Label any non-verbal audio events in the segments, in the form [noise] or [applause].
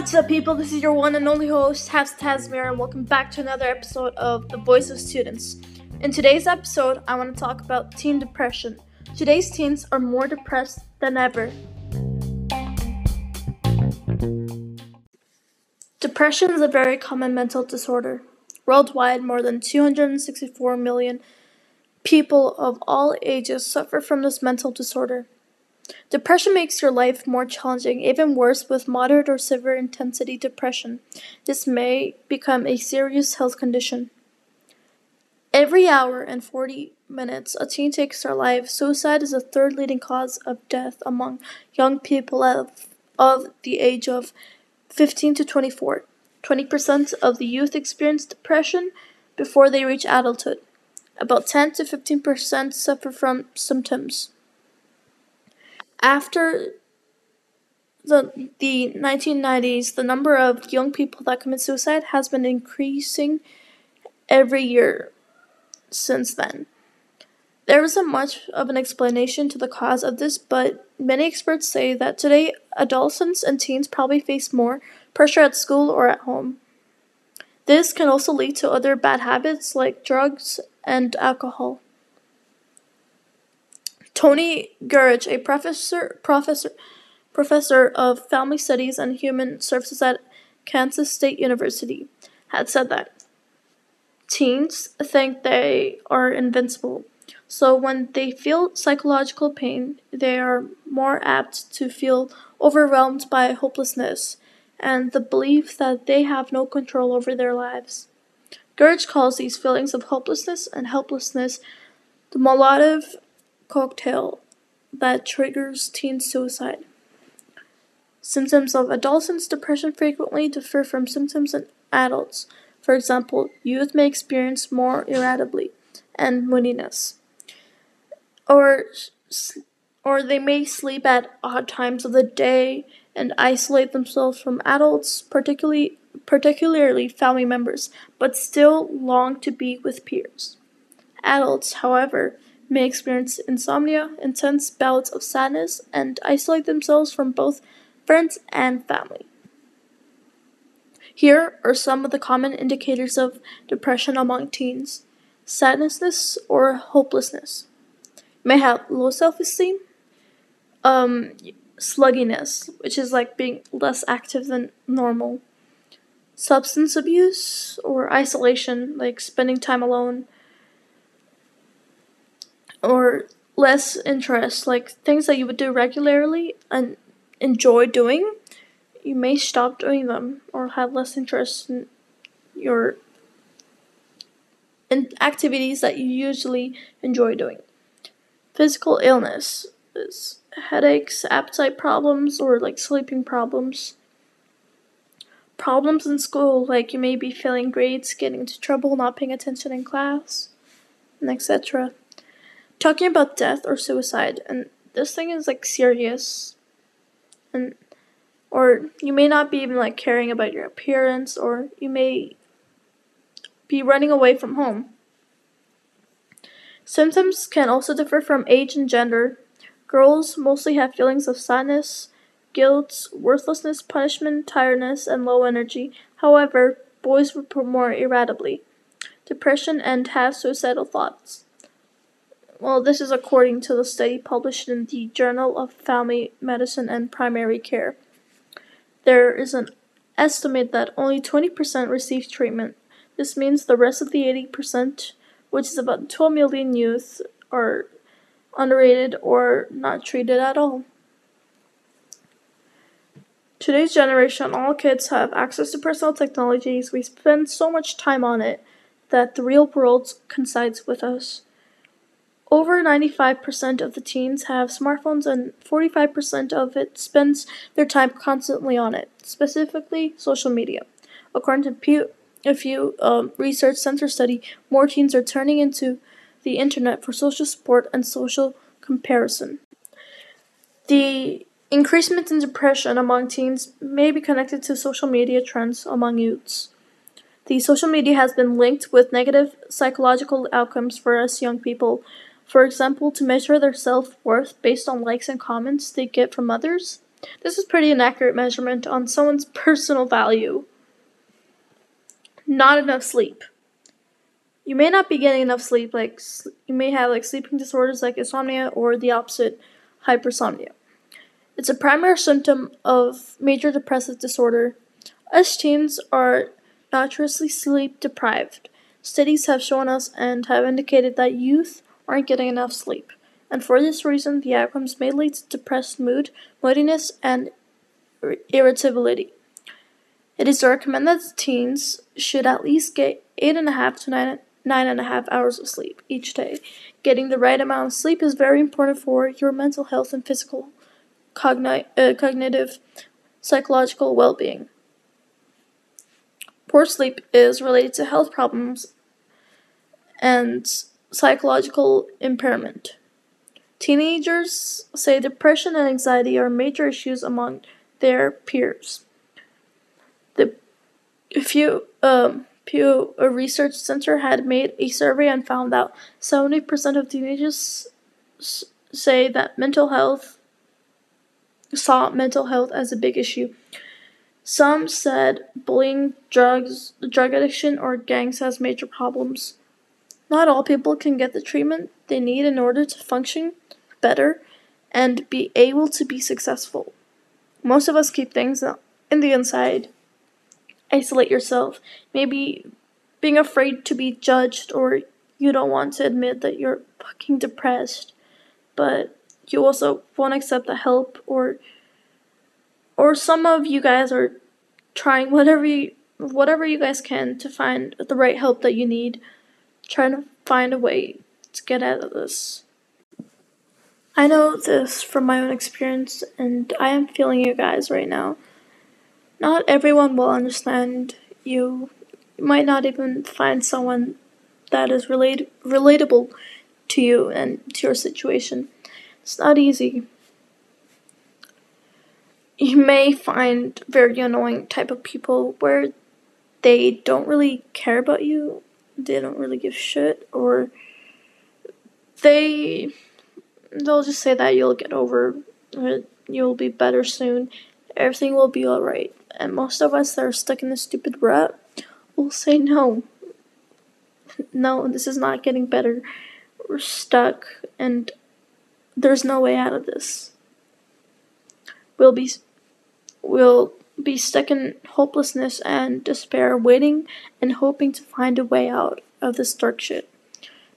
What's up, people? This is your one and only host, Habs Tasmir, and welcome back to another episode of The Voice of Students. In today's episode, I want to talk about teen depression. Today's teens are more depressed than ever. Depression is a very common mental disorder. Worldwide, more than 264 million people of all ages suffer from this mental disorder. Depression makes your life more challenging, even worse with moderate or severe intensity depression. This may become a serious health condition. Every hour and 40 minutes, a teen takes their life. Suicide is the third leading cause of death among young people of, of the age of 15 to 24. 20% of the youth experience depression before they reach adulthood. About 10 to 15% suffer from symptoms. After the the 1990s, the number of young people that commit suicide has been increasing every year since then. There isn't much of an explanation to the cause of this, but many experts say that today adolescents and teens probably face more pressure at school or at home. This can also lead to other bad habits like drugs and alcohol. Tony Jurich, a professor, professor, professor of family studies and human services at Kansas State University, had said that teens think they are invincible. So when they feel psychological pain, they are more apt to feel overwhelmed by hopelessness and the belief that they have no control over their lives. Jurich calls these feelings of hopelessness and helplessness the Molotov cocktail that triggers teen suicide. Symptoms of adolescents' depression frequently differ from symptoms in adults. For example, youth may experience more irritability and moodiness, or or they may sleep at odd times of the day and isolate themselves from adults, particularly particularly family members, but still long to be with peers. Adults, however, may experience insomnia, intense bouts of sadness, and isolate themselves from both friends and family. Here are some of the common indicators of depression among teens sadness or hopelessness. may have low self esteem, um, slugginess, which is like being less active than normal, substance abuse or isolation, like spending time alone or less interest, like things that you would do regularly and enjoy doing, you may stop doing them or have less interest in your in activities that you usually enjoy doing. Physical illness is headaches, appetite problems, or like sleeping problems. Problems in school, like you may be failing grades, getting into trouble, not paying attention in class, and etc talking about death or suicide, and this thing is like serious, and or you may not be even like caring about your appearance, or you may be running away from home. Symptoms can also differ from age and gender. Girls mostly have feelings of sadness, guilt, worthlessness, punishment, tiredness, and low energy. However, boys report more irritably, depression, and have suicidal thoughts. Well, this is according to the study published in the Journal of Family Medicine and Primary Care. There is an estimate that only 20% receive treatment. This means the rest of the 80%, which is about 12 million youth, are underrated or not treated at all. Today's generation, all kids have access to personal technologies. We spend so much time on it that the real world coincides with us. Over 95% of the teens have smartphones and 45% of it spends their time constantly on it, specifically social media. According to Pew, a few um, Research Center study, more teens are turning into the internet for social support and social comparison. The increasement in depression among teens may be connected to social media trends among youths. The social media has been linked with negative psychological outcomes for us young people for example, to measure their self worth based on likes and comments they get from others. This is pretty inaccurate measurement on someone's [laughs] personal value. Not enough sleep. You may not be getting enough sleep, like you may have like sleeping disorders like insomnia or the opposite, hypersomnia. It's a primary symptom of major depressive disorder. Us teens are notoriously sleep deprived. Studies have shown us and have indicated that youth aren't getting enough sleep and for this reason the outcomes may lead to depressed mood, moodiness, and irritability. It is recommended that teens should at least get eight and a half to nine nine and a half hours of sleep each day. Getting the right amount of sleep is very important for your mental health and physical, cogni- uh, cognitive, psychological well being. Poor sleep is related to health problems and psychological impairment. Teenagers say depression and anxiety are major issues among their peers. The Pew, um, Pew Research Center had made a survey and found that 70% of teenagers say that mental health saw mental health as a big issue. Some said bullying, drugs, drug addiction, or gangs has major problems. Not all people can get the treatment they need in order to function better and be able to be successful. Most of us keep things in the inside. Isolate yourself. Maybe being afraid to be judged or you don't want to admit that you're fucking depressed, but you also won't accept the help or or some of you guys are trying whatever you whatever you guys can to find the right help that you need, trying to find a way to get out of this. I know this from my own experience, and I am feeling you guys right now. Not everyone will understand you. You might not even find someone that is relate- relatable to you and to your situation. It's not easy. You may find very annoying type of people where they don't really care about you, they don't really give shit, or they they'll just say that you'll get over it, you'll be better soon, everything will be alright. And most of us that are stuck in this stupid rut will say no. [laughs] No, this is not getting better. We're stuck and there's no way out of this. We'll be we'll be stuck in hopelessness and despair, waiting and hoping to find a way out of this dark shit.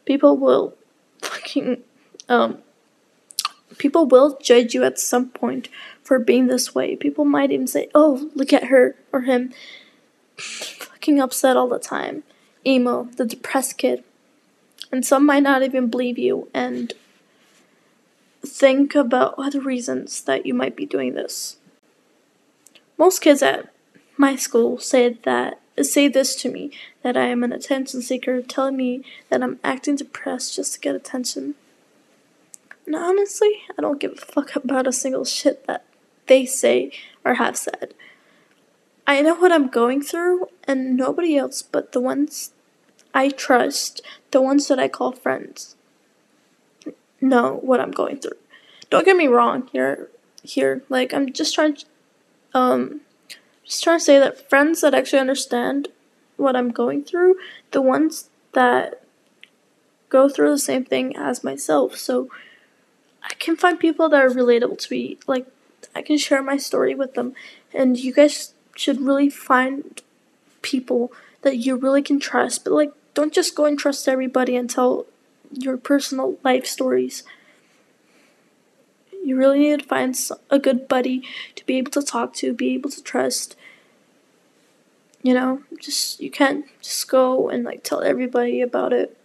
People will [laughs] fucking um people will judge you at some point for being this way. People might even say, "Oh, look at her or him, [laughs] fucking upset all the time, emo, the depressed kid," and some might not even believe you and think about other reasons that you might be doing this. Most kids at my school say that say this to me that I am an attention seeker, telling me that I'm acting depressed just to get attention. And honestly, I don't give a fuck about a single shit that they say or have said. I know what I'm going through, and nobody else but the ones I trust, the ones that I call friends, know what I'm going through. Don't get me wrong here. Here, like I'm just trying, to, um, just trying to say that friends that actually understand what I'm going through, the ones that go through the same thing as myself. So I can find people that are relatable to me. Like, I can share my story with them. And you guys should really find people that you really can trust. But, like, don't just go and trust everybody and tell your personal life stories. You really need to find a good buddy to be able to talk to, be able to trust. You know, just you can't just go and like tell everybody about it.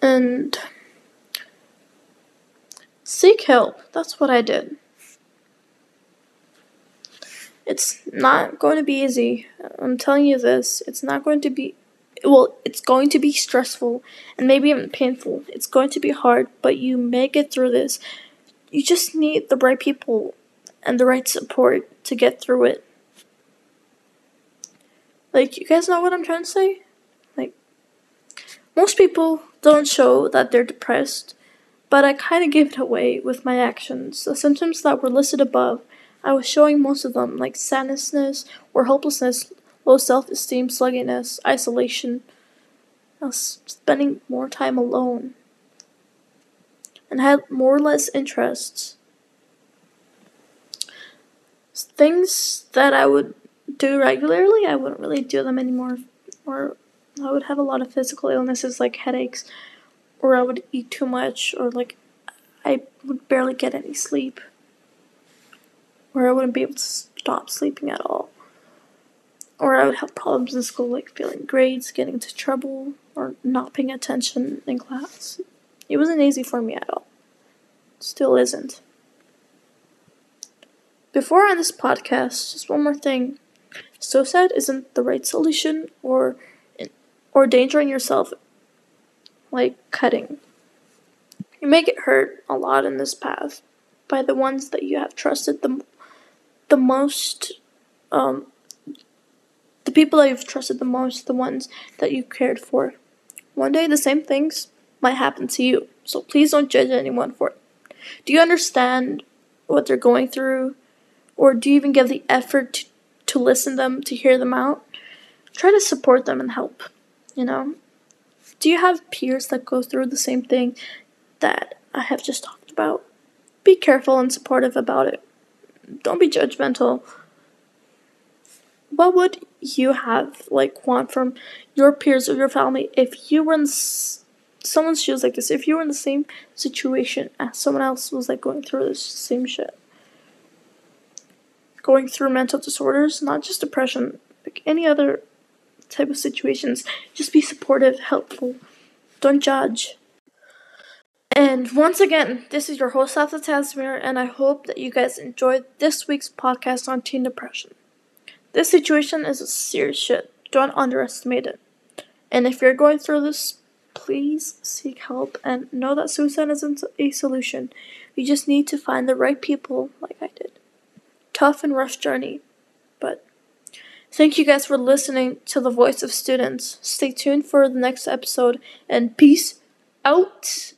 And Seek help. That's what I did. It's not going to be easy. I'm telling you this. It's not going to be. Well, it's going to be stressful and maybe even painful. It's going to be hard, but you may get through this. You just need the right people and the right support to get through it. Like, you guys know what I'm trying to say? Like, most people don't show that they're depressed but I kind of gave it away with my actions. The symptoms that were listed above, I was showing most of them, like sadness or hopelessness, low self esteem, sluggishness, isolation. Spending more time alone and had more or less interests. Things that I would do regularly, I wouldn't really do them anymore. Or I would have a lot of physical illnesses like headaches, or I would eat too much, or like I would barely get any sleep, or I wouldn't be able to stop sleeping at all. Or I would have problems in school like failing grades, getting into trouble, or not paying attention in class. It wasn't easy for me at all. Still isn't. Before end this podcast, just one more thing. Suicide isn't the right solution or or endangering yourself like cutting. You may get hurt a lot in this path by the ones that you have trusted the the most um the people that you've trusted the most, the ones that you cared for. One day the same things might happen to you. So please don't judge anyone for it. Do you understand what they're going through? Or do you even give the effort to, to listen to them, to hear them out? Try to support them and help, you know? Do you have peers that go through the same thing that I have just talked about? Be careful and supportive about it. Don't be judgmental. What would you have like want from your peers or your family if you were in s- someone's shoes like this? If you were in the same situation as someone else was like going through this same shit, going through mental disorders, not just depression, like any other type of situations. Just be supportive, helpful. Don't judge. And once again, this is your host, Safta Tasmir, and I hope that you guys enjoyed this week's podcast on teen depression. This situation is a serious shit. Don't underestimate it. And if you're going through this, please seek help and know that suicide isn't a solution. You just need to find the right people, like I did. Tough and rough journey, but thank you guys for listening to the voice of students. Stay tuned for the next episode, and peace out.